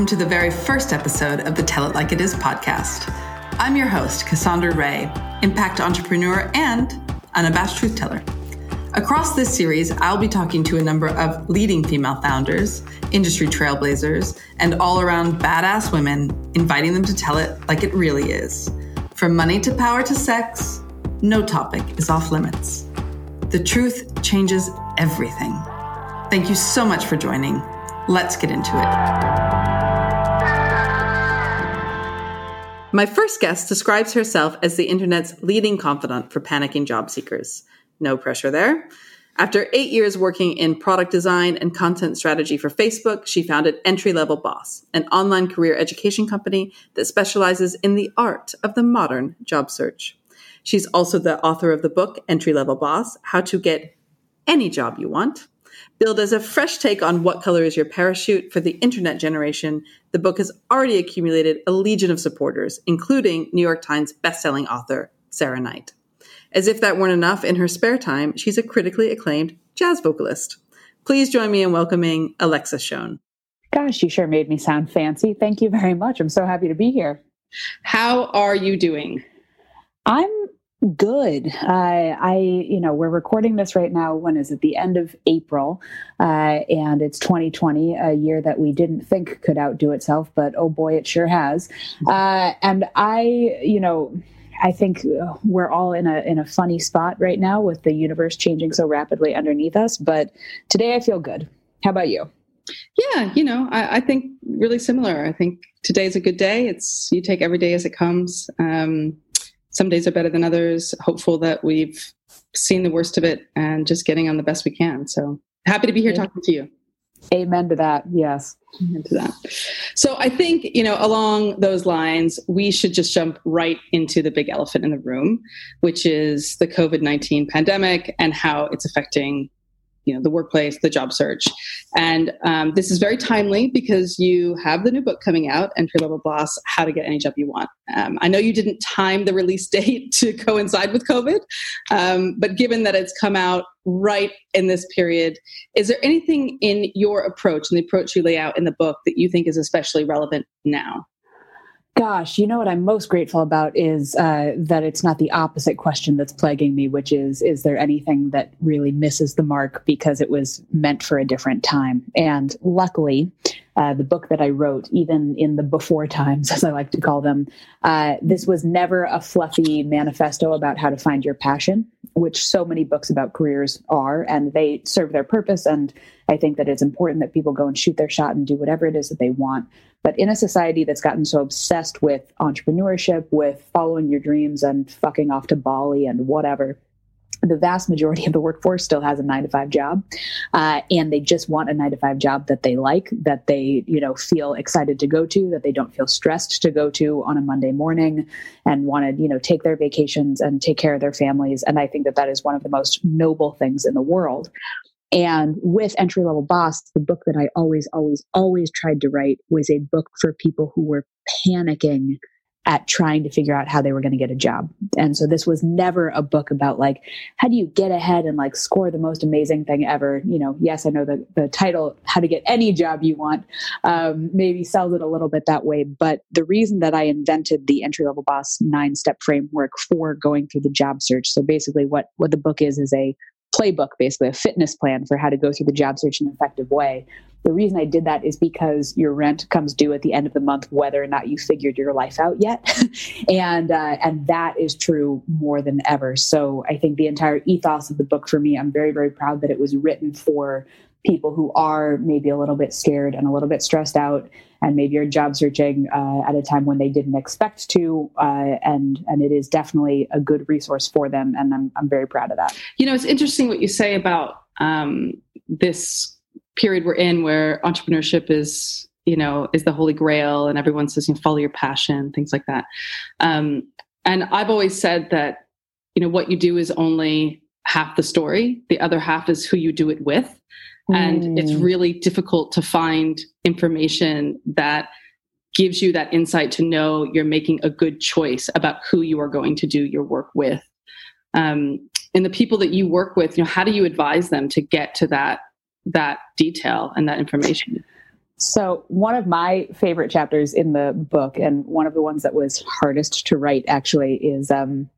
welcome to the very first episode of the Tell It Like It Is podcast. I'm your host, Cassandra Ray, impact entrepreneur and unabashed truth teller. Across this series, I'll be talking to a number of leading female founders, industry trailblazers, and all around badass women, inviting them to tell it like it really is. From money to power to sex, no topic is off limits. The truth changes everything. Thank you so much for joining. Let's get into it. My first guest describes herself as the internet's leading confidant for panicking job seekers. No pressure there. After eight years working in product design and content strategy for Facebook, she founded Entry Level Boss, an online career education company that specializes in the art of the modern job search. She's also the author of the book Entry Level Boss How to Get Any Job You Want Billed as a fresh take on what color is your parachute for the internet generation, the book has already accumulated a legion of supporters, including New York Times bestselling author Sarah Knight. As if that weren't enough, in her spare time, she's a critically acclaimed jazz vocalist. Please join me in welcoming Alexa Shoen. Gosh, you sure made me sound fancy. Thank you very much. I'm so happy to be here. How are you doing? I'm good. Uh, I, you know, we're recording this right now. When is it? The end of April, uh, and it's 2020, a year that we didn't think could outdo itself, but oh boy, it sure has. Uh, and I, you know. I think uh, we're all in a in a funny spot right now with the universe changing so rapidly underneath us. But today I feel good. How about you? Yeah, you know, I, I think really similar. I think today's a good day. It's you take every day as it comes. Um, some days are better than others. Hopeful that we've seen the worst of it and just getting on the best we can. So happy to be here talking to you. Amen to that. Yes. Amen to that. So I think, you know, along those lines, we should just jump right into the big elephant in the room, which is the COVID 19 pandemic and how it's affecting you know the workplace the job search. And um, this is very timely because you have the new book coming out entry level boss how to get any job you want. Um, i know you didn't time the release date to coincide with covid um, but given that it's come out right in this period is there anything in your approach and the approach you lay out in the book that you think is especially relevant now Gosh, you know what I'm most grateful about is uh, that it's not the opposite question that's plaguing me, which is, is there anything that really misses the mark because it was meant for a different time? And luckily, uh, the book that I wrote, even in the before times, as I like to call them, uh, this was never a fluffy manifesto about how to find your passion, which so many books about careers are, and they serve their purpose. And I think that it's important that people go and shoot their shot and do whatever it is that they want. But in a society that's gotten so obsessed with entrepreneurship, with following your dreams and fucking off to Bali and whatever, the vast majority of the workforce still has a nine to five job uh, and they just want a nine to five job that they like that they you know feel excited to go to that they don't feel stressed to go to on a monday morning and want to you know take their vacations and take care of their families. And i think that that is one of the most noble things in the world. And with Entry Level Boss, the book that I always, always, always tried to write was a book for people who were panicking at trying to figure out how they were going to get a job. And so this was never a book about like, how do you get ahead and like score the most amazing thing ever? You know, yes, I know the, the title, How to Get Any Job You Want, um, maybe sells it a little bit that way. But the reason that I invented the entry level boss nine step framework for going through the job search. So basically what, what the book is, is a playbook, basically a fitness plan for how to go through the job search in an effective way. The reason I did that is because your rent comes due at the end of the month, whether or not you figured your life out yet, and uh, and that is true more than ever. So I think the entire ethos of the book for me, I'm very very proud that it was written for people who are maybe a little bit scared and a little bit stressed out and maybe are job searching uh, at a time when they didn't expect to uh, and and it is definitely a good resource for them and I'm, I'm very proud of that you know it's interesting what you say about um, this period we're in where entrepreneurship is you know is the holy grail and everyone says you know, follow your passion things like that. Um, and i've always said that you know what you do is only half the story. The other half is who you do it with. And mm. it's really difficult to find information that gives you that insight to know you're making a good choice about who you are going to do your work with. Um, and the people that you work with you know how do you advise them to get to that that detail and that information. So, one of my favorite chapters in the book, and one of the ones that was hardest to write actually, is um,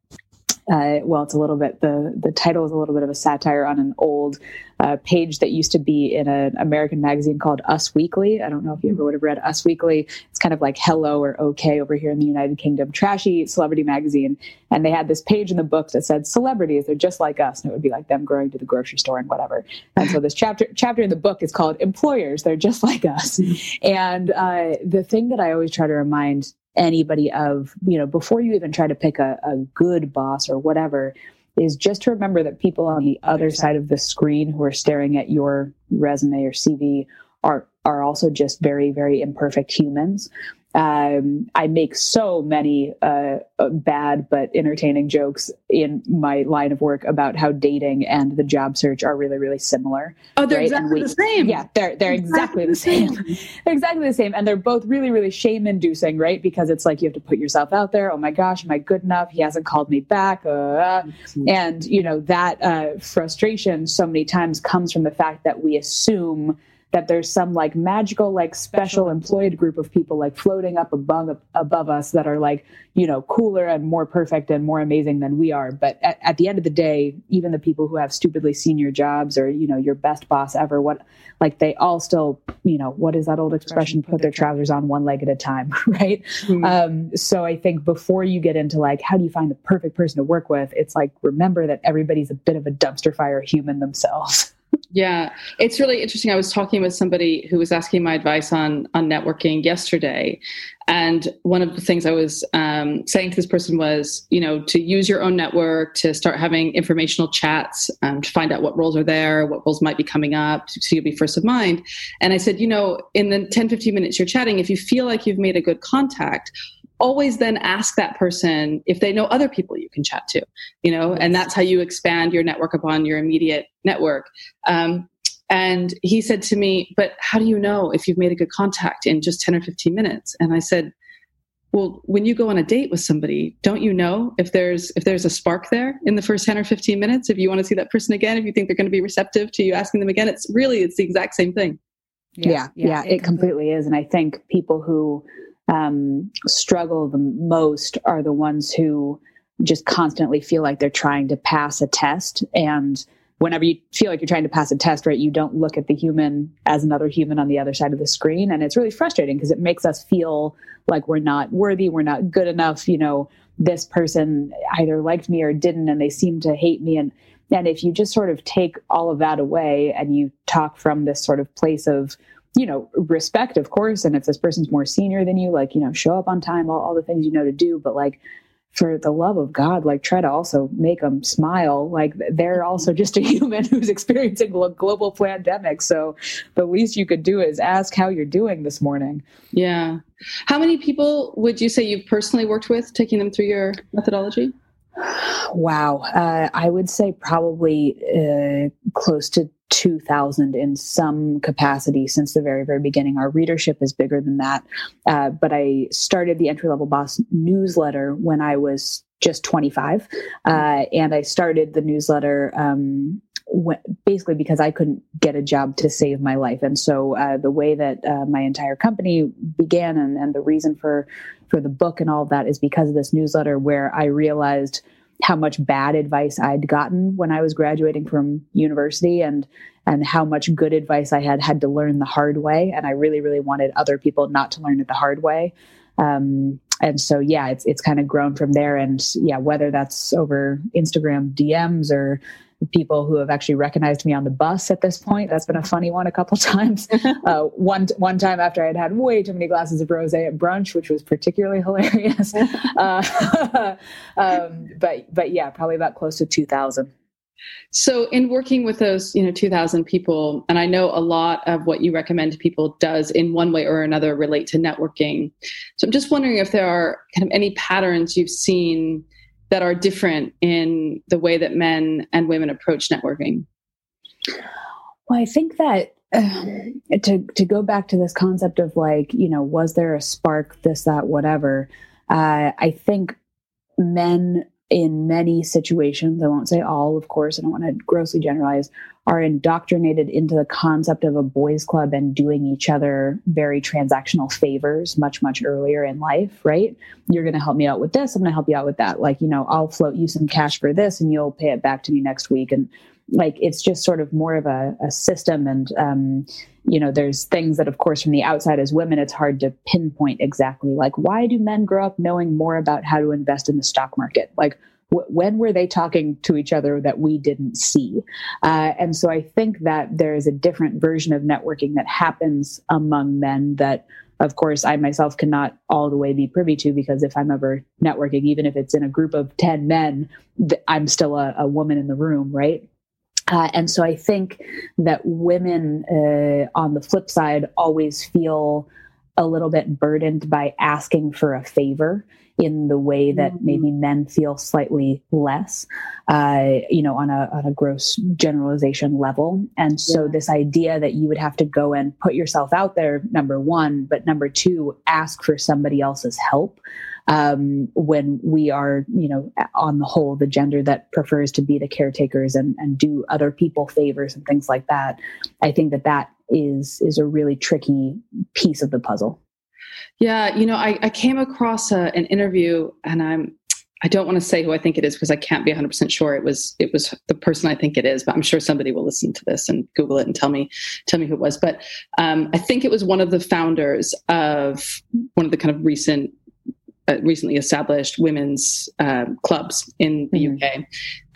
uh, well, it's a little bit the the title is a little bit of a satire on an old uh, page that used to be in an American magazine called Us Weekly. I don't know if you ever would have read Us Weekly. It's kind of like Hello or OK over here in the United Kingdom, trashy celebrity magazine. And they had this page in the book that said celebrities they're just like us, and it would be like them going to the grocery store and whatever. And so this chapter chapter in the book is called Employers. They're just like us. And uh, the thing that I always try to remind anybody of, you know, before you even try to pick a, a good boss or whatever, is just to remember that people on the other side of the screen who are staring at your resume or CV are are also just very very imperfect humans um, I make so many uh, bad but entertaining jokes in my line of work about how dating and the job search are really, really similar. Oh, they're right? exactly we, the same. Yeah, they're they're exactly, exactly the same. they're exactly the same, and they're both really, really shame-inducing, right? Because it's like you have to put yourself out there. Oh my gosh, am I good enough? He hasn't called me back, uh, and you know that uh, frustration so many times comes from the fact that we assume that there's some like magical like special employed group of people like floating up above above us that are like you know cooler and more perfect and more amazing than we are. But at, at the end of the day even the people who have stupidly senior jobs or you know your best boss ever what like they all still you know what is that old expression put their trousers on one leg at a time right? Mm-hmm. um, so i think before you get into like how do you find the perfect person to work with it's like remember that everybody's a bit of a dumpster fire human themselves Yeah, it's really interesting. I was talking with somebody who was asking my advice on on networking yesterday, and one of the things I was um, saying to this person was, you know, to use your own network, to start having informational chats, um, to find out what roles are there, what roles might be coming up, so you'll be first of mind. And I said, you know, in the 10, 15 minutes you're chatting, if you feel like you've made a good contact, always then ask that person if they know other people you can chat to you know and that's how you expand your network upon your immediate network. Um, and he said to me but how do you know if you've made a good contact in just 10 or 15 minutes? And i said well when you go on a date with somebody don't you know if there's if there's a spark there in the first 10 or 15 minutes? If you want to see that person again if you think they're going to be receptive to you asking them again it's really it's the exact same thing. Yeah yeah, yeah it, it completely is. And i think people who um, struggle the most are the ones who just constantly feel like they're trying to pass a test. And whenever you feel like you're trying to pass a test right you don't look at the human as another human on the other side of the screen. And it's really frustrating because it makes us feel like we're not worthy we're not good enough. You know this person either liked me or didn't and they seem to hate me. And and if you just sort of take all of that away and you talk from this sort of place of you know, respect, of course. And if this person's more senior than you, like, you know, show up on time, all, all the things you know to do. But like, for the love of God, like, try to also make them smile. Like, they're mm-hmm. also just a human who's experiencing a global pandemic. So the least you could do is ask how you're doing this morning. Yeah. How many people would you say you've personally worked with taking them through your methodology? Wow. Uh, I would say probably uh, close to 2000 in some capacity since the very, very beginning. Our readership is bigger than that. Uh, but I started the Entry Level Boss newsletter when I was just 25. Uh, and I started the newsletter um, basically because I couldn't get a job to save my life. And so uh, the way that uh, my entire company began and, and the reason for, for the book and all of that is because of this newsletter where I realized – how much bad advice I'd gotten when I was graduating from university and and how much good advice I had had to learn the hard way. And I really really wanted other people not to learn it the hard way. Um, and so yeah it's it's kind of grown from there. And yeah whether that's over Instagram DMs or people who have actually recognized me on the bus at this point. That's been a funny one a couple times. uh, one one time after I had had way too many glasses of rosé at brunch, which was particularly hilarious. uh, um, but but yeah, probably about close to two thousand. So, in working with those, you know, 2,000 people, and I know a lot of what you recommend to people does in one way or another relate to networking. So, I'm just wondering if there are kind of any patterns you've seen that are different in the way that men and women approach networking? Well, I think that uh, to to go back to this concept of like you know was there a spark this that whatever uh, I think men in many situations, I won't say all, of course, I don't want to grossly generalize, are indoctrinated into the concept of a boys' club and doing each other very transactional favors much, much earlier in life, right? You're going to help me out with this. I'm going to help you out with that. Like, you know, I'll float you some cash for this and you'll pay it back to me next week. And like, it's just sort of more of a, a system. And, um, you know, there's things that, of course, from the outside as women, it's hard to pinpoint exactly. Like, why do men grow up knowing more about how to invest in the stock market? Like, when were they talking to each other that we didn't see? Uh, and so I think that there is a different version of networking that happens among men that, of course, I myself cannot all the way be privy to because if I'm ever networking, even if it's in a group of 10 men, I'm still a, a woman in the room, right? Uh, and so I think that women, uh, on the flip side, always feel a little bit burdened by asking for a favor in the way that mm-hmm. maybe men feel slightly less, uh, you know, on a on a gross generalization level. And so, yeah. this idea that you would have to go and put yourself out there, number one, but number two, ask for somebody else's help um, when we are, you know, on the whole, the gender that prefers to be the caretakers and, and do other people favors and things like that. I think that that is is a really tricky piece of the puzzle. Yeah, you know, I, I came across a, an interview, and I'm I don't want to say who I think it is because I can't be 100% sure it was it was the person I think it is, but I'm sure somebody will listen to this and Google it and tell me tell me who it was. But um, I think it was one of the founders of one of the kind of recent uh, recently established women's uh, clubs in the mm-hmm. UK,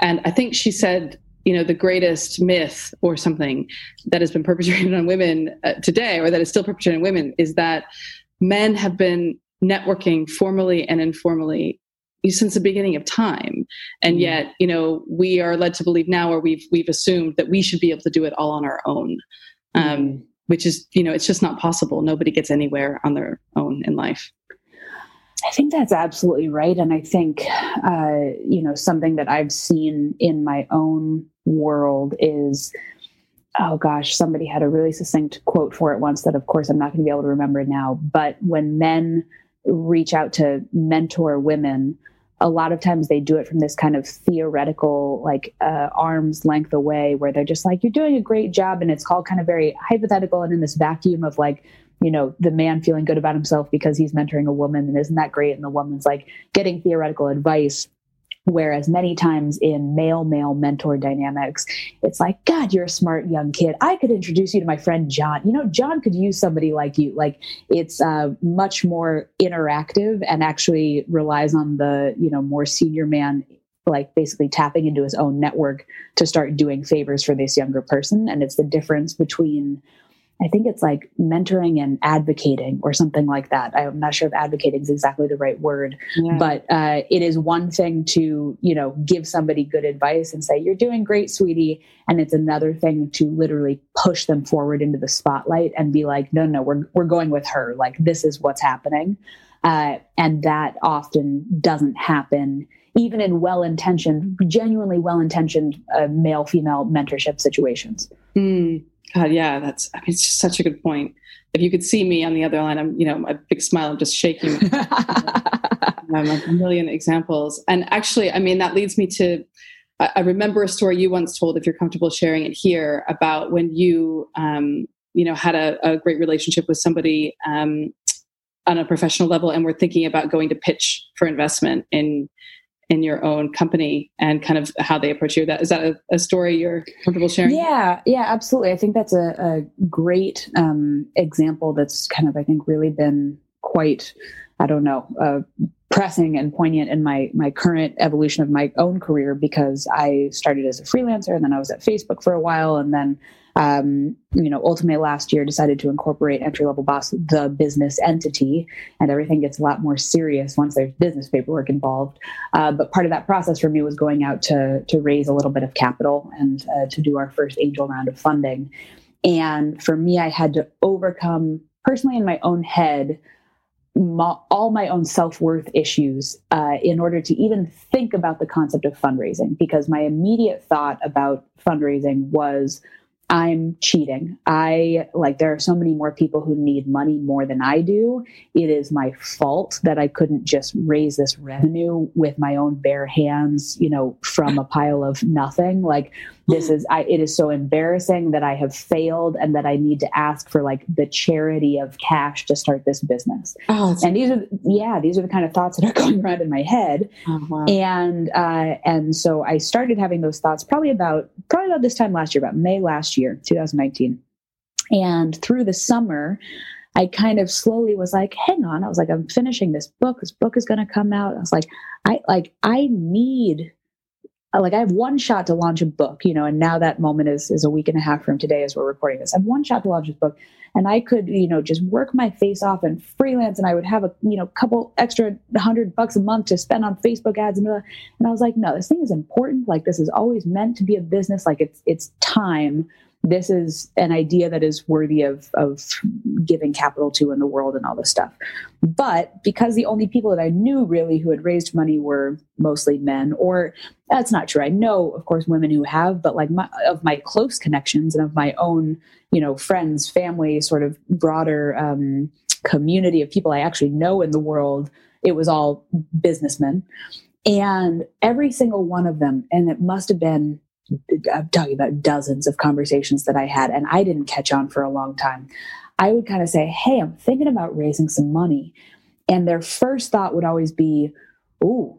and I think she said you know the greatest myth or something that has been perpetrated on women uh, today or that is still perpetrated on women is that men have been networking formally and informally since the beginning of time and mm. yet you know we are led to believe now or we've we've assumed that we should be able to do it all on our own um, mm. which is you know it's just not possible nobody gets anywhere on their own in life I think that's absolutely right. And I think, uh, you know, something that I've seen in my own world is oh gosh, somebody had a really succinct quote for it once that, of course, I'm not going to be able to remember now. But when men reach out to mentor women, a lot of times they do it from this kind of theoretical, like uh, arm's length away, where they're just like, you're doing a great job. And it's all kind of very hypothetical and in this vacuum of like, you know, the man feeling good about himself because he's mentoring a woman. And isn't that great? And the woman's like getting theoretical advice Whereas many times in male male mentor dynamics, it's like, God, you're a smart young kid. I could introduce you to my friend John. You know, John could use somebody like you. Like it's uh, much more interactive and actually relies on the, you know, more senior man like basically tapping into his own network to start doing favors for this younger person. And it's the difference between I think it's like mentoring and advocating or something like that. I'm not sure if advocating is exactly the right word, yeah. but uh, it is one thing to, you know, give somebody good advice and say, you're doing great, sweetie. And it's another thing to literally push them forward into the spotlight and be like, no, no, we're, we're going with her. Like, this is what's happening. Uh, and that often doesn't happen even in well-intentioned, genuinely well-intentioned uh, male-female mentorship situations. Mm. God, yeah, that's, I mean, it's just such a good point. If you could see me on the other line, I'm, you know, a big smile, I'm just shaking. um, a million examples. And actually, I mean, that leads me to, I, I, remember a story you once told, if you're comfortable sharing it here, about when you, um, you know, had a, a, great relationship with somebody um, on a professional level and were thinking about going to pitch for investment in in your own company and kind of how they approach you. That is that a, a story you're comfortable sharing? Yeah, yeah, absolutely. I think that's a, a great um, example. That's kind of I think really been quite I don't know uh, pressing and poignant in my my current evolution of my own career because I started as a freelancer and then I was at Facebook for a while and then um, you know, ultimately last year decided to incorporate entry level boss, the business entity, and everything gets a lot more serious once there's business paperwork involved. Uh, but part of that process for me was going out to to raise a little bit of capital and uh, to do our first angel round of funding. And for me, I had to overcome personally in my own head my, all my own self worth issues uh, in order to even think about the concept of fundraising, because my immediate thought about fundraising was I'm cheating. I like there are so many more people who need money more than I do. It is my fault that I couldn't just raise this revenue with my own bare hands, you know, from a pile of nothing. Like this is I it is so embarrassing that I have failed and that I need to ask for like the charity of cash to start this business. Oh, and these are yeah, these are the kind of thoughts that are going around in my head. Oh, wow. And uh and so I started having those thoughts probably about probably about this time last year, about May last year, 2019. And through the summer, I kind of slowly was like, hang on. I was like, I'm finishing this book. This book is going to come out. I was like, I like, I need, Uh, like, I have one shot to launch a book, you know, and now that moment is is a week and a half from today as we're recording this. I have one shot to launch this book, and I could, you know, just work my face off and freelance, and I would have a, you know, couple extra hundred bucks a month to spend on Facebook ads and and I was like, no, this thing is important. Like, this is always meant to be a business. Like, it's it's time this is an idea that is worthy of, of giving capital to in the world and all this stuff. But because the only people that I knew really who had raised money were mostly men, or that's not true. I know, of course, women who have, but like my, of my close connections and of my own, you know, friends, family, sort of broader um, community of people I actually know in the world, it was all businessmen. And every single one of them, and it must have been I'm talking about dozens of conversations that I had, and I didn't catch on for a long time. I would kind of say, Hey, I'm thinking about raising some money. And their first thought would always be, Ooh,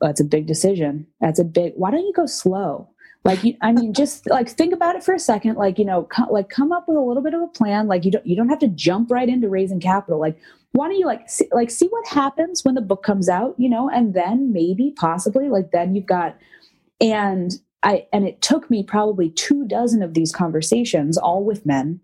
that's a big decision. That's a big, why don't you go slow? Like, you, I mean, just like think about it for a second. Like, you know, co- like come up with a little bit of a plan. Like, you don't, you don't have to jump right into raising capital. Like, why don't you like, see, like see what happens when the book comes out, you know, and then maybe possibly like then you've got, and I, and it took me probably two dozen of these conversations, all with men,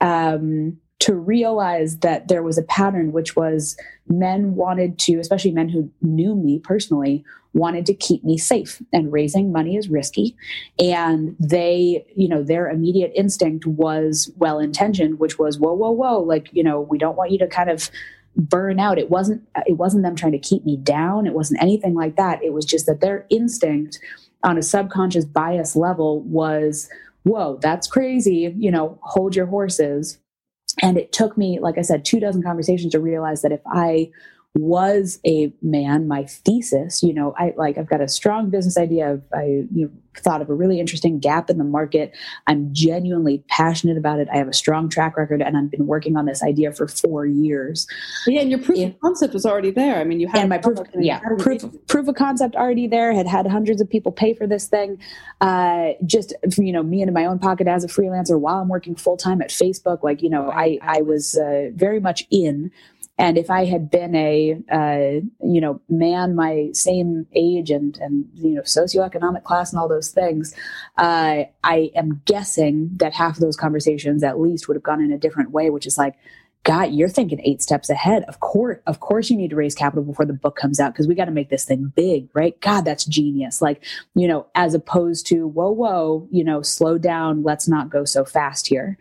um, to realize that there was a pattern, which was men wanted to, especially men who knew me personally, wanted to keep me safe. And raising money is risky. And they, you know, their immediate instinct was well intentioned, which was, whoa, whoa, whoa, like, you know, we don't want you to kind of burn out it wasn't it wasn't them trying to keep me down it wasn't anything like that it was just that their instinct on a subconscious bias level was, whoa, that's crazy. You know, hold your horses. And it took me, like I said, two dozen conversations to realize that if I was a man my thesis you know i like i've got a strong business idea. Of. i you know, thought of a really interesting gap in the market. I'm genuinely passionate about it. I have a strong track record and i've been working on this idea for four years. Yeah and your proof of concept was already there. I mean you had my proof yeah proof, proof of concept already there had had hundreds of people pay for this thing. Uh, just you know me into my own pocket as a freelancer while i'm working full-time at facebook like you know i i was uh, very much in and if I had been a uh, you know man my same age and and you know socioeconomic class and all those things, uh, I am guessing that half of those conversations at least would have gone in a different way, which is like. God, you're thinking eight steps ahead. Of course, of course, you need to raise capital before the book comes out because we got to make this thing big, right? God, that's genius. Like, you know, as opposed to whoa, whoa, you know, slow down. Let's not go so fast here.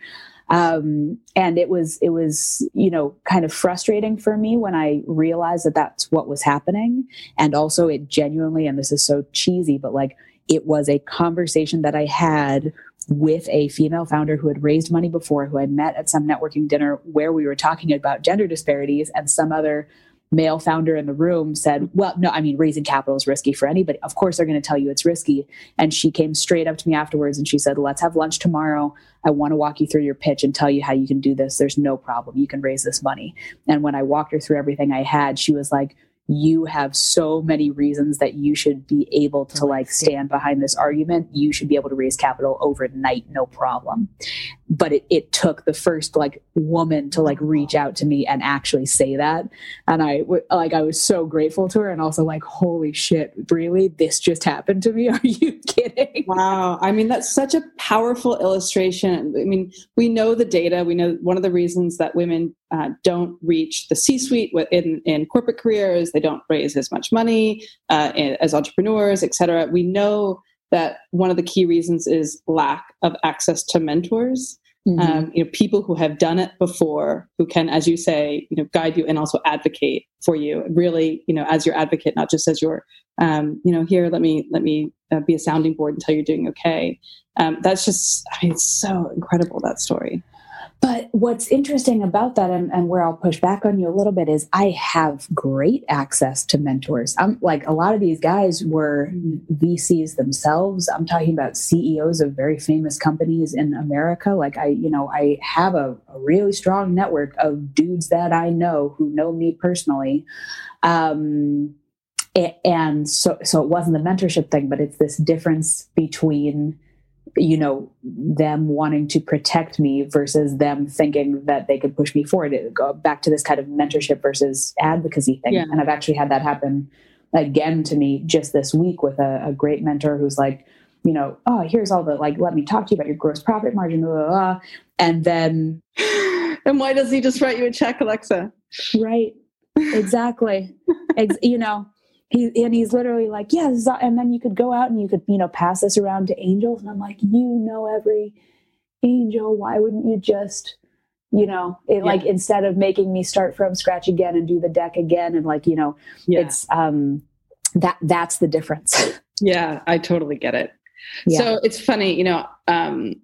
Um, and it was it was you know kind of frustrating for me when I realized that that's what was happening, and also it genuinely and this is so cheesy, but like it was a conversation that I had with a female founder who had raised money before, who I met at some networking dinner where we were talking about gender disparities, and some other male founder in the room said, Well, no, I mean, raising capital is risky for anybody. Of course, they're going to tell you it's risky. And she came straight up to me afterwards and she said, Let's have lunch tomorrow. I want to walk you through your pitch and tell you how you can do this. There's no problem. You can raise this money. And when I walked her through everything I had, she was like, you have so many reasons that you should be able to like stand behind this argument. You should be able to raise capital overnight, no problem. But it, it took the first like woman to like reach out to me and actually say that. And I like, I was so grateful to her and also like, holy shit, really? This just happened to me? Are you kidding? Wow. I mean, that's such a powerful illustration. I mean, we know the data. We know one of the reasons that women uh, don't reach the C-suite in, in corporate careers. They don't raise as much money uh, as entrepreneurs, et cetera. We know that one of the key reasons is lack of access to mentors. Mm-hmm. Um, you know, people who have done it before, who can, as you say, you know, guide you and also advocate for you. Really, you know, as your advocate, not just as your, um, you know, here, let me let me uh, be a sounding board until you're doing okay. Um, that's just, I mean, it's so incredible that story. But what's interesting about that, and, and, where I'll push back on you a little bit, is I have great access to mentors. I'm like a lot of these guys were VCs themselves. I'm talking about CEOs of very famous companies in America. Like I, you know, I have a, a really strong network of dudes that I know who know me personally. Um, and so, so it wasn't the mentorship thing, but it's this difference between you know them wanting to protect me versus them thinking that they could push me forward. It go back to this kind of mentorship versus advocacy thing. Yeah. and i've actually had that happen again to me just this week with a, a, great mentor who's like you know oh here's all the like let me talk to you about your gross profit margin blah, blah, blah. and then and why does he just write you a check alexa? Right. Exactly. Ex- you know he and he's literally like, yeah, and then you could go out and you could, you know, pass this around to angels. And I'm like, you know, every angel, why wouldn't you just, you know, it, yeah. like instead of making me start from scratch again and do the deck again and like, you know, yeah. it's um that that's the difference. yeah, I totally get it. Yeah. So it's funny, you know, um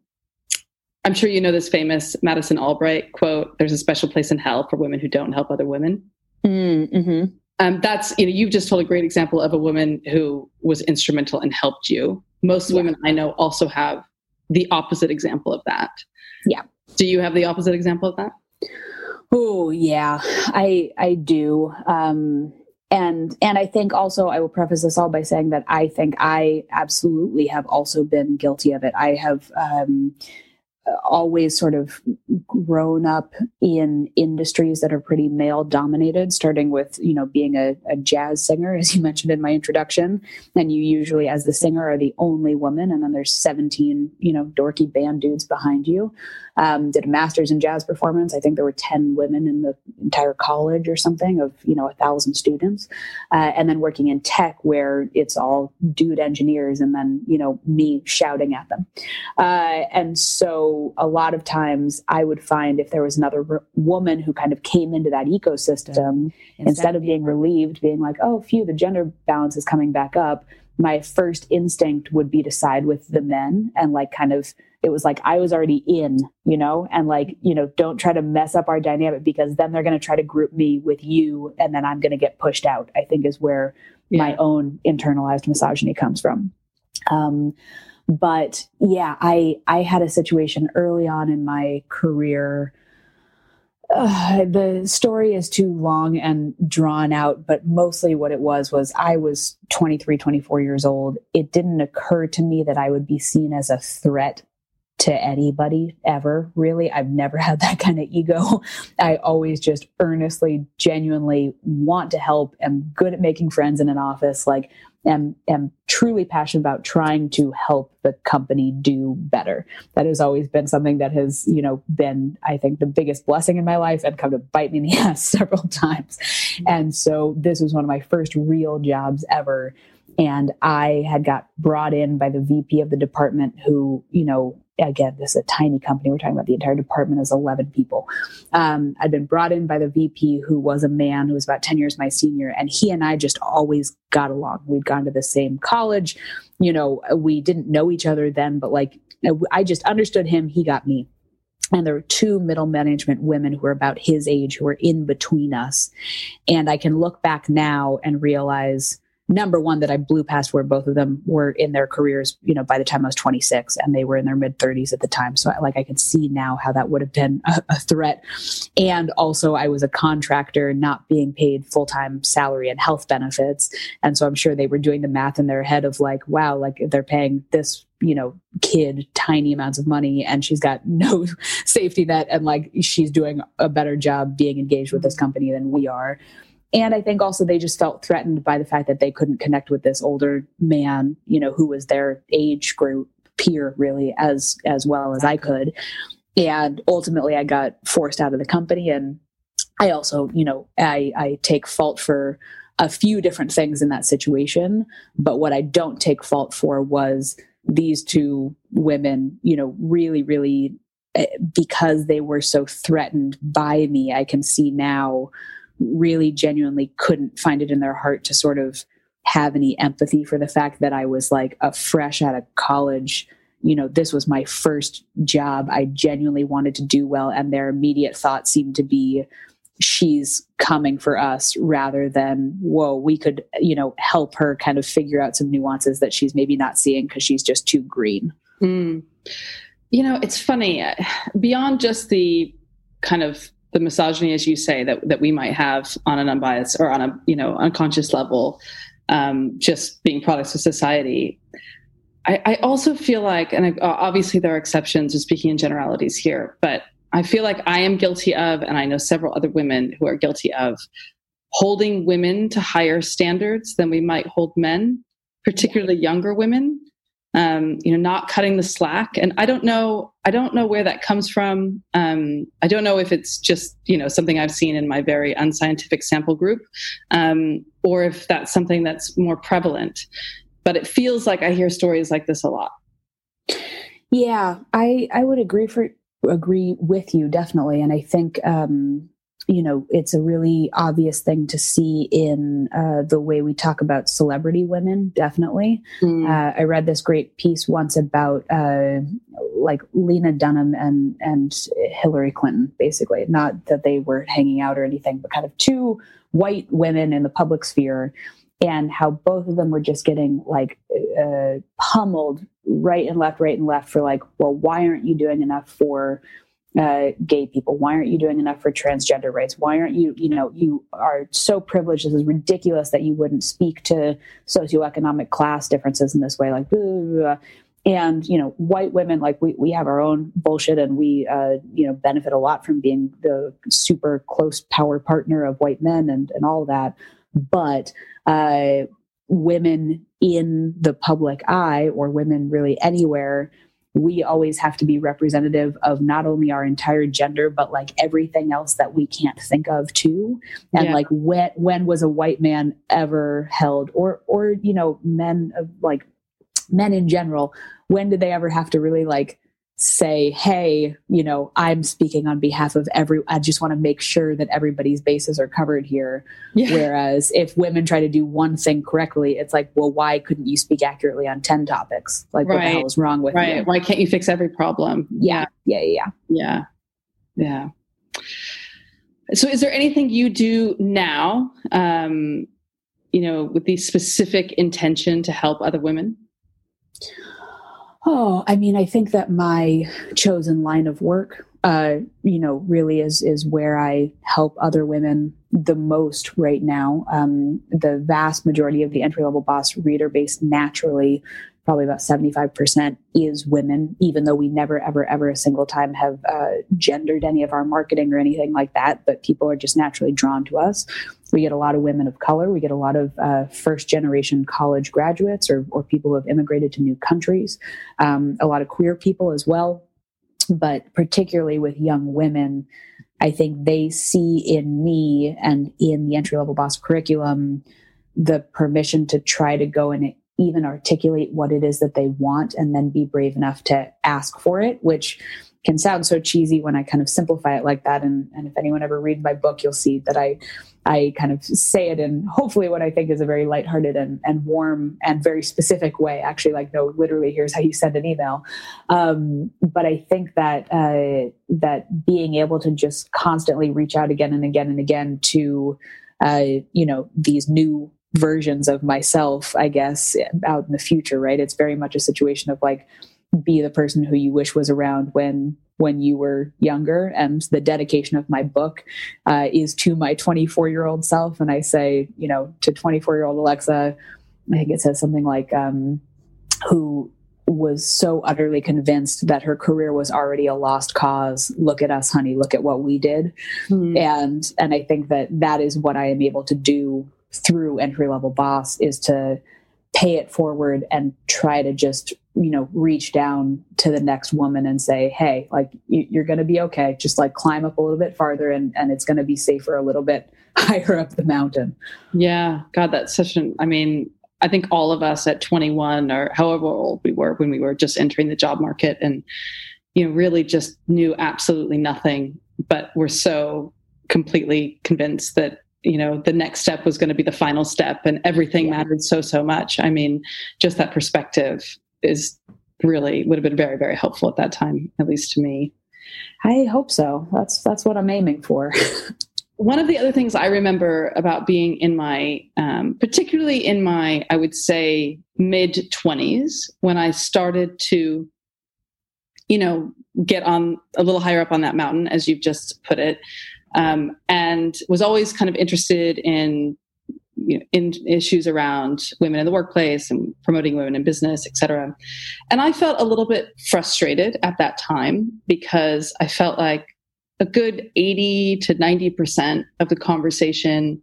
I'm sure you know this famous Madeleine Albright quote, there's a special place in hell for women who don't help other women. Mm, mm-hmm um, that's you know you've just told a great example of a woman who was instrumental and helped you. Most yeah. women i know also have the opposite example of that. Yeah. Do you have the opposite example of that? Oh yeah. I i do. Um and and i think also i will preface this all by saying that i think i absolutely have also been guilty of it. I have um always sort of grown up in industries that are pretty male dominated starting with you know being a, a, jazz singer as you mentioned in my introduction. And you usually as the singer are the only woman and then there's 17 you know dorky band dudes behind you um, did a master's in jazz performance. I think there were 10 women in the entire college or something of you know a thousand students. Uh, and then working in tech where it's all dude engineers and then you know me shouting at them. Uh, and so a lot of times I would find if there was another r- woman who kind of came into that ecosystem, instead, instead of being relieved, being like, oh, phew, the gender balance is coming back up, my first instinct would be to side with the men and like kind of it was like I was already in, you know, and like, you know, don't try to mess up our dynamic because then they're going to try to group me with you and then I'm going to get pushed out, I think is where yeah. my own internalized misogyny comes from. Um, but yeah, I I had a situation early on in my career. Uh, the story is too long and drawn out, but mostly what it was was I was 23, 24 years old. It didn't occur to me that I would be seen as a threat to anybody ever, really. I've never had that kind of ego. I always just earnestly, genuinely want to help, am good at making friends in an office. Like, am am truly passionate about trying to help the company do better. That has always been something that has, you know, been I think the biggest blessing in my life and come to bite me in the ass several times. Mm-hmm. And so this was one of my first real jobs ever and I had got brought in by the VP of the department who, you know, again, this is a tiny company. We're talking about the entire department is 11 people. Um, I'd been brought in by the VP who was a man who was about 10 years my senior. And he and I just always got along. We'd gone to the same college. You know, we didn't know each other then, but like I just understood him. He got me. And there were two middle management women who were about his age who were in between us. And I can look back now and realize number one that I blew past where both of them were in their careers, you know, by the time I was 26 and they were in their mid 30s at the time. So I, like I could see now how that would have been a, a threat. And also I was a contractor not being paid full-time salary and health benefits. And so I'm sure they were doing the math in their head of like, wow, like they're paying this you know kid tiny amounts of money and she's got no safety net and like she's doing a better job being engaged with this mm-hmm. company than we are and i think also they just felt threatened by the fact that they couldn't connect with this older man you know who was their age group peer really as as well as i could. And ultimately i got forced out of the company. And i also you know i i take fault for a few different things in that situation. But what i don't take fault for was these two women you know really really eh, because they were so threatened by me, I can see now really genuinely couldn't find it in their heart to sort of have any empathy for the fact that I was like a fresh out of college. You know, this was my first job. I genuinely wanted to do well, and their immediate thought seemed to be, she's coming for us rather than whoa we could you know help her kind of figure out some nuances that she's maybe not seeing because she's just too green mm. you know it's funny uh, beyond just the kind of the misogyny as you say that that we might have on an unbiased or on a you know unconscious level um, just being products of society I, I also feel like and I, obviously there are exceptions to speaking in generalities here but I feel like I am guilty of, and I know several other women who are guilty of, holding women to higher standards than we might hold men, particularly younger women. Um, you know, not cutting the slack, and I don't know. I don't know where that comes from. Um, I don't know if it's just you know something I've seen in my very unscientific sample group, um, or if that's something that's more prevalent. But it feels like I hear stories like this a lot. Yeah, I I would agree for agree with you definitely, and I think um, you know it's a really obvious thing to see in uh, the way we talk about celebrity women. Definitely, mm. uh, I read this great piece once about uh, like Lena Dunham and and Hillary Clinton. Basically, not that they were hanging out or anything, but kind of two white women in the public sphere and how both of them were just getting like uh, pummeled right and left, right and left for like, well, why aren't you doing enough for uh, gay people? Why aren't you doing enough for transgender rights? Why aren't you, you know, you are so privileged. This is ridiculous that you wouldn't speak to socioeconomic class differences in this way. Like, blah, blah, blah. and you know, white women, like we, we have our own bullshit and we, uh, you know, benefit a lot from being the super close power partner of white men and, and all that. But uh, women in the public eye or women really anywhere we always have to be representative of not only our entire gender but like everything else that we can't think of too and yeah. like when when was a white man ever held or or you know men of like men in general when did they ever have to really like say, hey, you know, I'm speaking on behalf of every, I just want to make sure that everybody's bases are covered here. Yeah. Whereas if women try to do one thing correctly, it's like, well, why couldn't you speak accurately on 10 topics? Like, right. what the hell is wrong with right. you? Why can't you fix every problem? Yeah. Yeah. Yeah. Yeah. Yeah. So is there anything you do now, um, you know, with the specific intention to help other women? Oh, I mean, I think that my chosen line of work, uh, you know, really is is where I help other women the most right now. Um, the vast majority of the entry level boss reader base naturally probably about 75% is women, even though we never, ever, ever a single time have uh, gendered any of our marketing or anything like that. But people are just naturally drawn to us. We get a lot of women of color. We get a lot of uh, first generation college graduates or, or people who have immigrated to new countries, um, a lot of queer people as well. But particularly with young women, I think they see in me and in the entry level boss curriculum the permission to try to go and even articulate what it is that they want and then be brave enough to ask for it, which can sound so cheesy when I kind of simplify it like that. And, and if anyone ever read my book, you'll see that I I kind of say it in hopefully what I think is a very lighthearted and, and warm and very specific way. Actually, like no, literally, here's how you send an email. Um, but I think that uh, that being able to just constantly reach out again and again and again to uh, you know these new versions of myself, I guess, out in the future, right? It's very much a situation of like, be the person who you wish was around when when you were younger. And the dedication of my book uh, is to my 24 year old self. And i say you know to 24 year old alexa i think it says something like um, who was so utterly convinced that her career was already a lost cause. Look at us honey. Look at what we did. Mm-hmm. and and i think that that is what i am able to do through entry level boss is to pay it forward and try to just you know reach down to the next woman and say hey like you're going to be okay. Just like climb up a little bit farther and and it's going to be safer a little bit higher up the mountain. Yeah. God that's such an i mean i think all of us at 21 or however old we were when we were just entering the job market and you know really just knew absolutely nothing but were so completely convinced that you know the next step was going to be the final step and everything yeah. mattered so so much. I mean just that perspective is really would have been very very helpful at that time at least to me. I hope so. That's that's what i'm aiming for. One of the other things i remember about being in my um, particularly in my i would say mid 20s when i started to you know get on a little higher up on that mountain as you've just put it um, and was always kind of interested in you know, in issues around women in the workplace and promoting women in business, et cetera. And I felt a little bit frustrated at that time because I felt like a good 80 to 90% of the conversation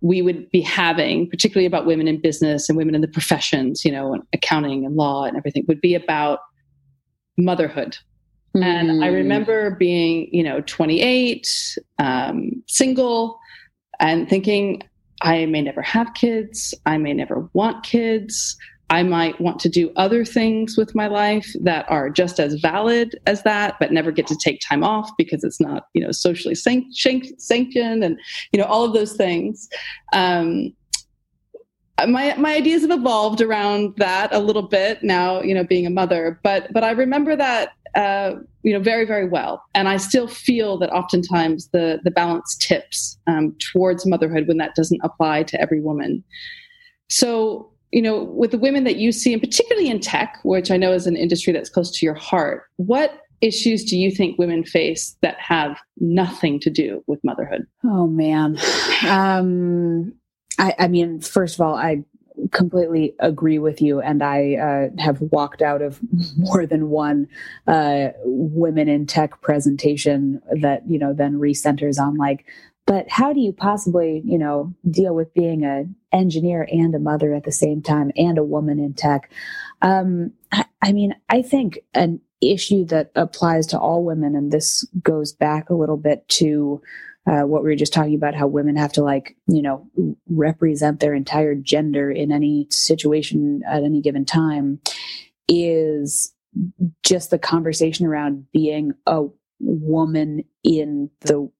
we would be having, particularly about women in business and women in the professions, you know, accounting and law and everything, would be about motherhood. Mm. And I hmm. remember being, you know, 28, um, single, and thinking, I may never have kids. I may never want kids. I might want to do other things with my life that are just as valid as that, but never get to take time off because it's not, you know, socially sanctioned and, you know, all of those things. Um, my my ideas have evolved around that a little bit now, you know, being a mother. But but I remember that uh, you know very very well. And i still feel that oftentimes the the balance tips um, towards motherhood when that doesn't apply to every woman. So you know with the women that you see and particularly in tech which i know is an industry that's close to your heart what issues do you think women face that have nothing to do with motherhood? Oh man. Um I, I mean first of all i completely agree with you, and I uh, have walked out of more than one uh, women in tech presentation that you know then recenters on like, but how do you possibly you know deal with being an engineer and a mother at the same time and a woman in tech? Um, I, I mean, I think an issue that applies to all women, and this goes back a little bit to uh, what we were just talking about, how women have to like, you know, represent their entire gender in any situation at any given time, is just the conversation around being a woman in the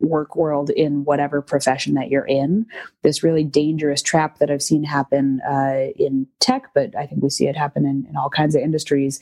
work world in whatever profession that you're in. This really dangerous trap that I've seen happen uh, in tech, but I think we see it happen in, in all kinds of industries,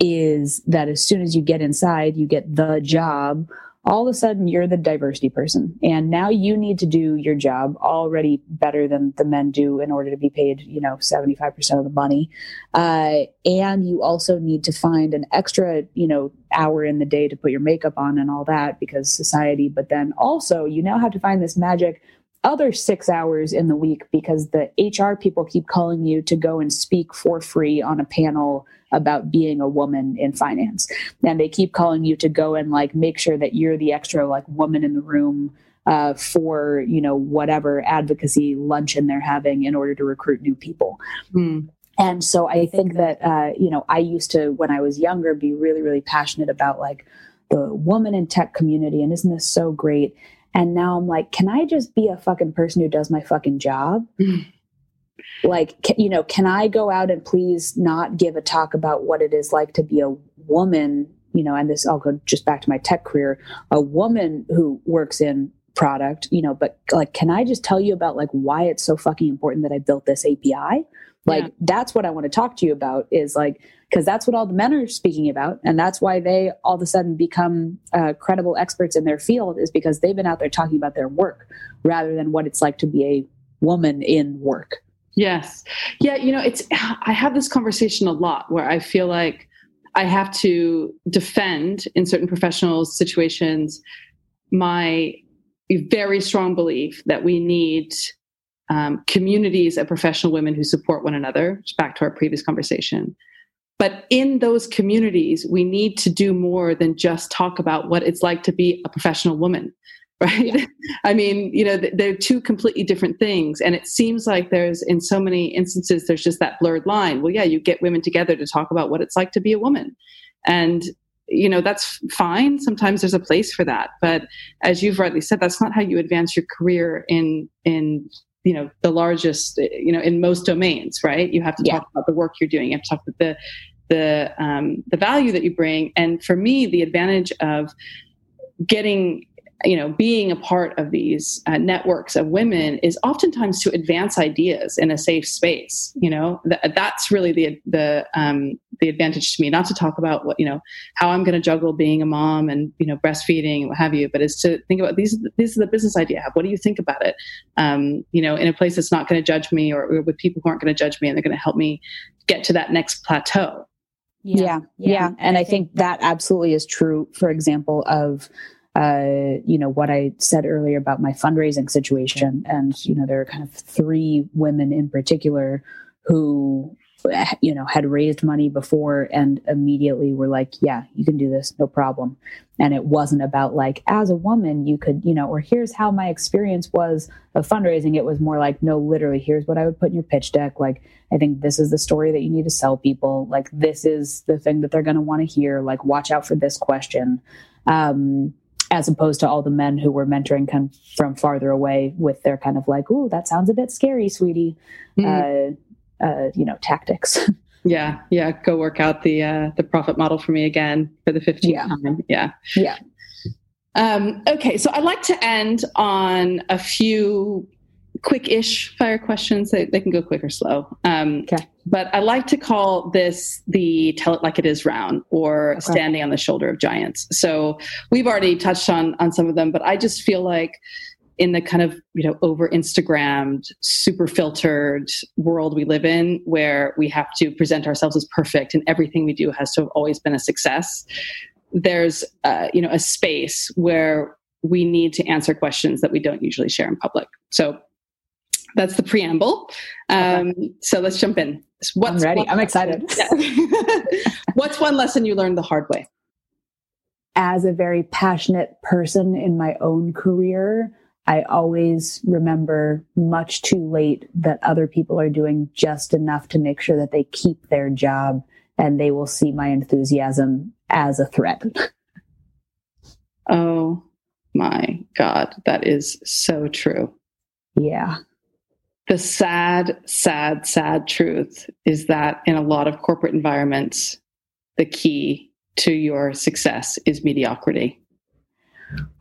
is that as soon as you get inside, you get the job all of a sudden you're the diversity person and now you need to do your job already better than the men do in order to be paid you know 75% of the money. Uh, and you also need to find an extra you know hour in the day to put your makeup on and all that because society but then also you now have to find this magic other six hours in the week because the HR people keep calling you to go and speak for free on a panel about being a woman in finance. And they keep calling you to go and like make sure that you're the extra like woman in the room uh, for you know whatever advocacy luncheon they're having in order to recruit new people. Mm. And so I think that uh, you know I used to when I was younger be really really passionate about like the woman in tech community and isn't this so great? And now I'm like, can I just be a fucking person who does my fucking job? Mm. Like, you know, can I go out and please not give a talk about what it is like to be a woman? You know, and this, I'll go just back to my tech career, a woman who works in product, you know, but like, can I just tell you about like why it's so fucking important that I built this API? Like, yeah. that's what I want to talk to you about is like, because that's what all the men are speaking about and that's why they all of a sudden become uh, credible experts in their field is because they've been out there talking about their work rather than what it's like to be a woman in work yes. Yeah you know it's i have this conversation a lot where i feel like i have to defend in certain professional situations my very strong belief that we need um, communities of professional women who support one another back to our previous conversation. But in those communities, we need to do more than just talk about what it's like to be a professional woman, right? I mean, you know, they're two completely different things. And it seems like there's, in so many instances, there's just that blurred line. Well, yeah, you get women together to talk about what it's like to be a woman. And you know that's fine sometimes there's a place for that but as you've rightly said that's not how you advance your career in in you know the largest you know in most domains right you have to yeah. talk about the work you're doing you have to talk about the the um, the value that you bring. And for me, the advantage of getting you know being a part of these uh, networks of women is oftentimes to advance ideas in a safe space you know Th- that's really the the um, the advantage to me not to talk about what you know how i'm going to juggle being a mom and you know breastfeeding and what have you but is to think about these this is the business idea I have what do you think about it um, you know in a place that's not going to judge me or, or with people who aren't going to judge me and they're going to help me get to that next plateau yeah. yeah. yeah. And I think that absolutely is true, for example, of uh, you know what I said earlier about my fundraising situation, and you know there are kind of three women in particular who you know had raised money before and immediately were like yeah you can do this no problem. And it wasn't about like as a woman you could you know or here's how my experience was of fundraising. It was more like no literally here's what i would put in your pitch deck. Like i think this is the story that you need to sell people. Like this is the thing that they're going to want to hear. Like watch out for this question. Um as opposed to all the men who were mentoring kind of from farther away with their kind of like, "Oh, that sounds a bit scary, sweetie," mm. uh, uh, you know, tactics. Yeah, yeah. Go work out the uh, the profit model for me again for the 15th yeah. time. Yeah, yeah. Um, okay, so I'd like to end on a few quick-ish fire questions. They, they can go quick or slow. Um, okay. But I like to call this the tell it like it is round or okay. standing on the shoulder of giants. So we've already touched on on some of them, but I just feel like in the kind of you know over instagrammed super filtered world we live in where we have to present ourselves as perfect and everything we do has to have always been a success there's uh, you know a space where we need to answer questions that we don't usually share in public so that's the preamble. Um, okay. So let's jump in. What's I'm ready. I'm excited. What's one lesson you learned the hard way? As a very passionate person in my own career, I always remember much too late that other people are doing just enough to make sure that they keep their job and they will see my enthusiasm as a threat. Oh my God, that is so true. Yeah the sad, sad, sad truth is that in a lot of corporate environments, the key to your success is mediocrity.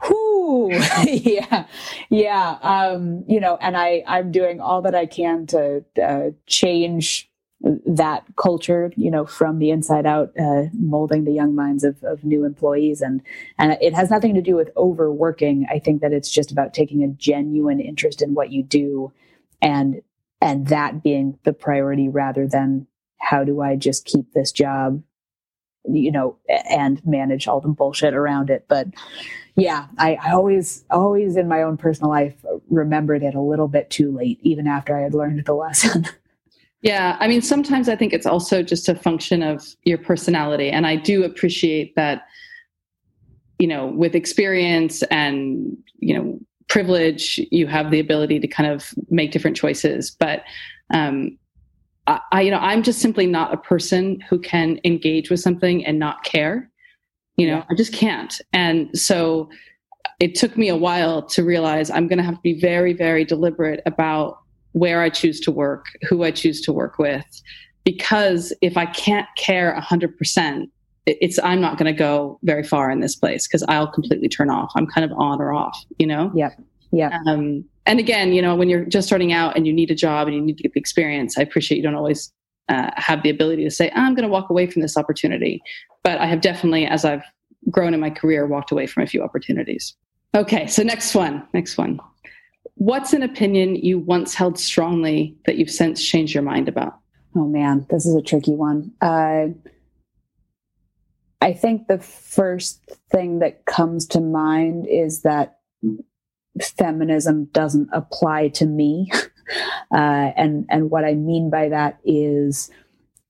Whoo, yeah, yeah. Um, you know, and I, I'm doing all that I can to uh, change that culture, you know, from the inside out, uh, molding the young minds of, of new employees. And, and it has nothing to do with overworking. I think that it's just about taking a genuine interest in what you do and and that being the priority rather than how do I just keep this job, you know, and manage all the bullshit around it. But yeah, I, I, always, always in my own personal life remembered it a little bit too late, even after I had learned the lesson. yeah, I mean, sometimes I think it's also just a function of your personality. And I do appreciate that, you know, with experience and, you know, privilege, you have the ability to kind of make different choices. But um, I, I, you know, I'm just simply not a person who can engage with something and not care. You know, I just can't. And so it took me a while to realize I'm going to have to be very, very deliberate about where I choose to work, who I choose to work with, because if I can't care 100%, it's i'm not going to go very far in this place because i'll completely turn off. I'm kind of on or off you know? Yeah yeah um, and again you know when you're just starting out and you need a job and you need to get the experience i appreciate you don't always uh, have the ability to say i'm going to walk away from this opportunity. But i have definitely as i've grown in my career walked away from a few opportunities. Okay so next one next one. What's an opinion you once held strongly that you've since changed your mind about? Oh man this is a tricky one. Uh, I think the first thing that comes to mind is that feminism doesn't apply to me. Uh, and and what I mean by that is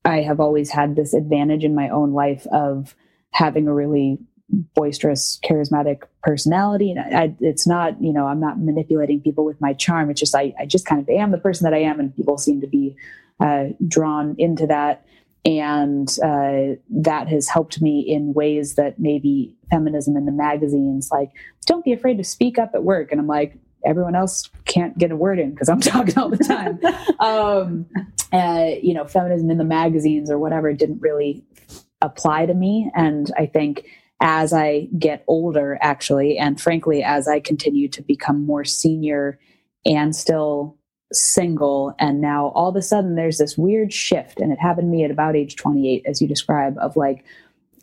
I have always had this advantage in my own life of having a really boisterous, charismatic personality. And I, it's not, you know, I'm not manipulating people with my charm. It's just I, I just kind of am the person that I am, and people seem to be uh, drawn into that and uh, that has helped me in ways that maybe feminism in the magazines like don't be afraid to speak up at work and i'm like everyone else can't get a word in because i'm talking all the time um, uh, you know, feminism in the magazines or whatever didn't really apply to me. And I think as I get older, actually, and frankly, as I continue to become more senior and still single, and now all of a sudden there's this weird shift, and it happened to me at about age 28, as you describe, of like,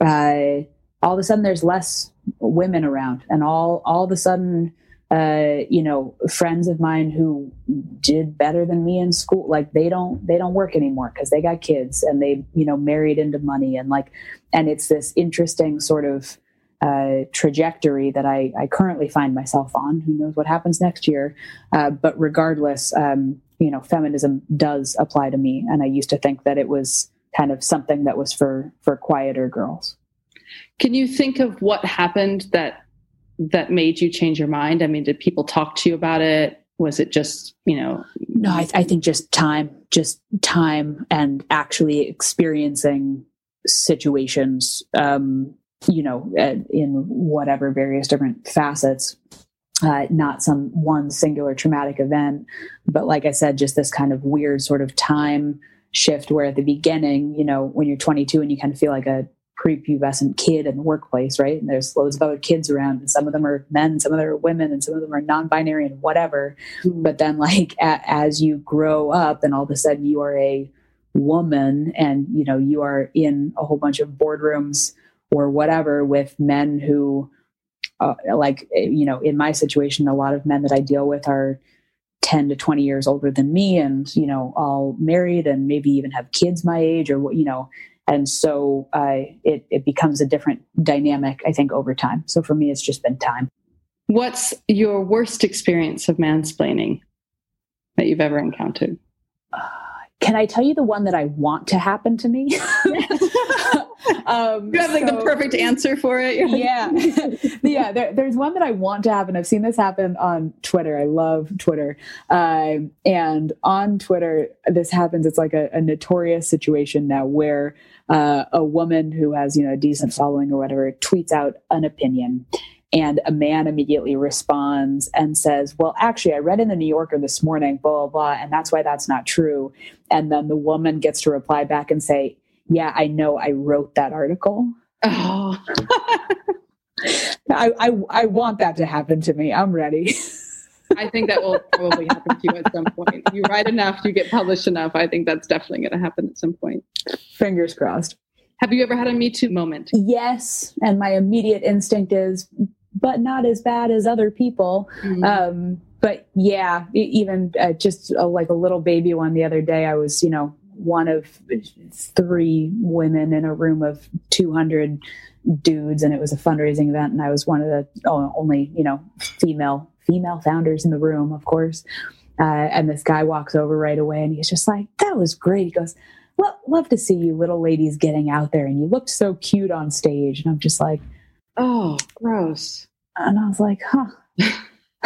uh, all of a sudden there's less women around, and all all of a sudden uh, you know, friends of mine who did better than me in school, like they don't they don't work anymore because they got kids and they you know married into money and like, and it's this interesting sort of uh, trajectory that I, I currently find myself on. Who knows what happens next year? Uh, but regardless, um, you know, feminism does apply to me, and I used to think that it was kind of something that was for for quieter girls. Can you think of what happened that that made you change your mind? I mean, did people talk to you about it? Was it just, you know? No, I, I think just time, just time and actually experiencing situations, um, you know, in whatever various different facets. Uh, not some one singular traumatic event, but like I said, just this kind of weird sort of time shift where at the beginning, you know, when you're 22 and you kind of feel like a prepubescent kid in the workplace, right? And there's loads of other kids around, and some of them are men, some of them are women, and some of them are non-binary and whatever. Mm-hmm. But then, like a, as you grow up, and all of a sudden you are a woman, and you know you are in a whole bunch of boardrooms or whatever with men who, uh, like you know, in my situation, a lot of men that I deal with are 10 to 20 years older than me and you know all married and maybe even have kids my age or what you know. And so uh, it, it becomes a different dynamic i think over time. So for me it's just been time. What's your worst experience of mansplaining that you've ever encountered? Uh, can i tell you the one that i want to happen to me um, you have like so, the perfect answer for it. Yeah. Yeah there, there's one that i want to happen. I've seen this happen on twitter. I love twitter. Uh, and on twitter this happens. It's like a, a notorious situation now where uh, a woman who has you know a decent following or whatever tweets out an opinion and a man immediately responds and says well actually i read in the new yorker this morning blah blah blah and that's why that's not true. And then the woman gets to reply back and say yeah i know i wrote that article oh. I, I, I want that to happen to me i'm ready I think that will probably happen to you at some point. You write enough, you get published enough. I think that's definitely going to happen at some point. Fingers crossed. Have you ever had a Me Too moment? Yes. And my immediate instinct is, but not as bad as other people. Mm-hmm. Um, but yeah, even uh, just a, like a little baby one the other day, I was, you know, one of three women in a room of 200 dudes and it was a fundraising event and i was one of the only you know female female founders in the room, of course. Uh, and this guy walks over right away and he's just like, that was great. He goes, well, love to see you little ladies getting out there. And you looked so cute on stage. And I'm just like, oh, gross. And I was like, huh.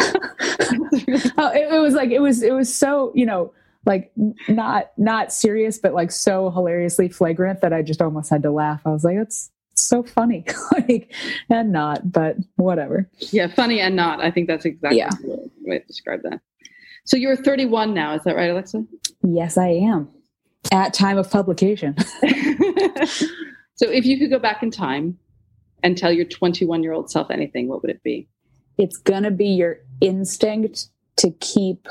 oh, it, it was like, it was, it was so, you know, like not, not serious, but like so hilariously flagrant that I just almost had to laugh. I was like, that's, so funny. Like and not but whatever. Yeah funny and not. I think that's exactly yeah. the way to describe that. So you're 31 now is that right alexa? Yes i am. At time of publication. So if you could go back in time and tell your 21 year old self anything what would it be? It's going to be your instinct to keep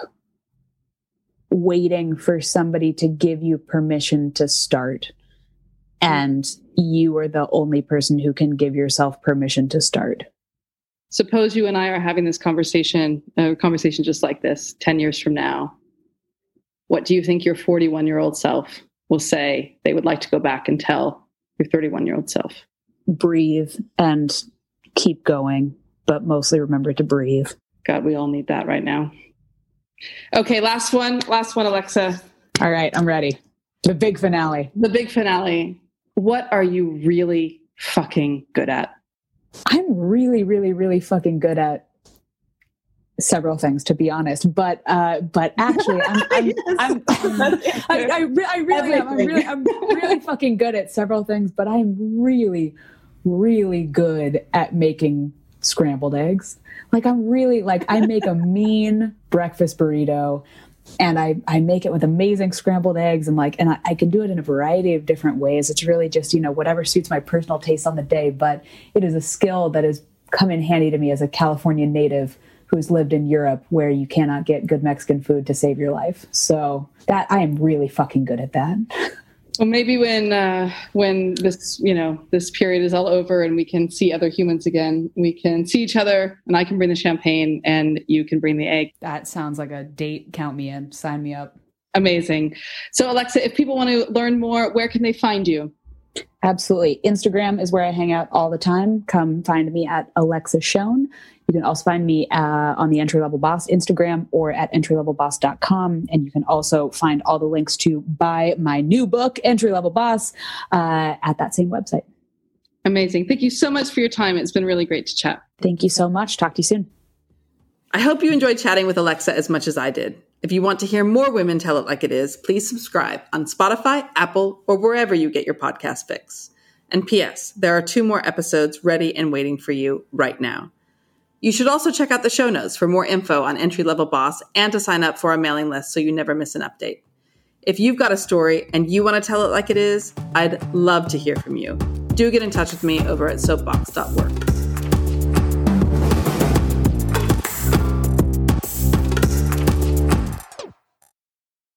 waiting for somebody to give you permission to start hmm. and you are the only person who can give yourself permission to start. Suppose you and I are having this conversation, a conversation just like this 10 years from now. What do you think your 41 year old self will say they would like to go back and tell your 31 year old self? Breathe and keep going, but mostly remember to breathe. God, we all need that right now. Okay, last one. Last one, Alexa. All right, I'm ready. The big finale. The big finale what are you really fucking good at? I'm really, really, really fucking good at several things to be honest but uh but actually i'm i'm, yes. I'm I, I, I, really am I'm really, I'm really fucking good at several things but i'm really really good at making scrambled eggs. Like i'm really like i make a mean breakfast burrito and I, I make it with amazing scrambled eggs and like and I, I, can do it in a variety of different ways. It's really just you know whatever suits my personal taste on the day but it is a skill that has come in handy to me as a california native who's lived in europe where you cannot get good mexican food to save your life. So that i am really fucking good at that Well, maybe when uh, when this you know this period is all over and we can see other humans again, we can see each other, and I can bring the champagne and you can bring the egg. That sounds like a date. Count me in. Sign me up. Amazing. So, Alexa, if people want to learn more, where can they find you? Absolutely. Instagram is where I hang out all the time. Come find me at Alexa Shoen. You can also find me uh, on the Entry Level Boss Instagram or at entrylevelboss.com. And you can also find all the links to buy my new book, Entry Level Boss, uh, at that same website. Amazing. Thank you so much for your time. It's been really great to chat. Thank you so much. Talk to you soon. I hope you enjoyed chatting with Alexa as much as I did. If you want to hear more women tell it like it is, please subscribe on Spotify, Apple, or wherever you get your podcast fix. And P.S., there are two more episodes ready and waiting for you right now. You should also check out the show notes for more info on Entry Level Boss and to sign up for our mailing list so you never miss an update. If you've got a story and you want to tell it like it is, I'd love to hear from you. Do get in touch with me over at soapbox.work.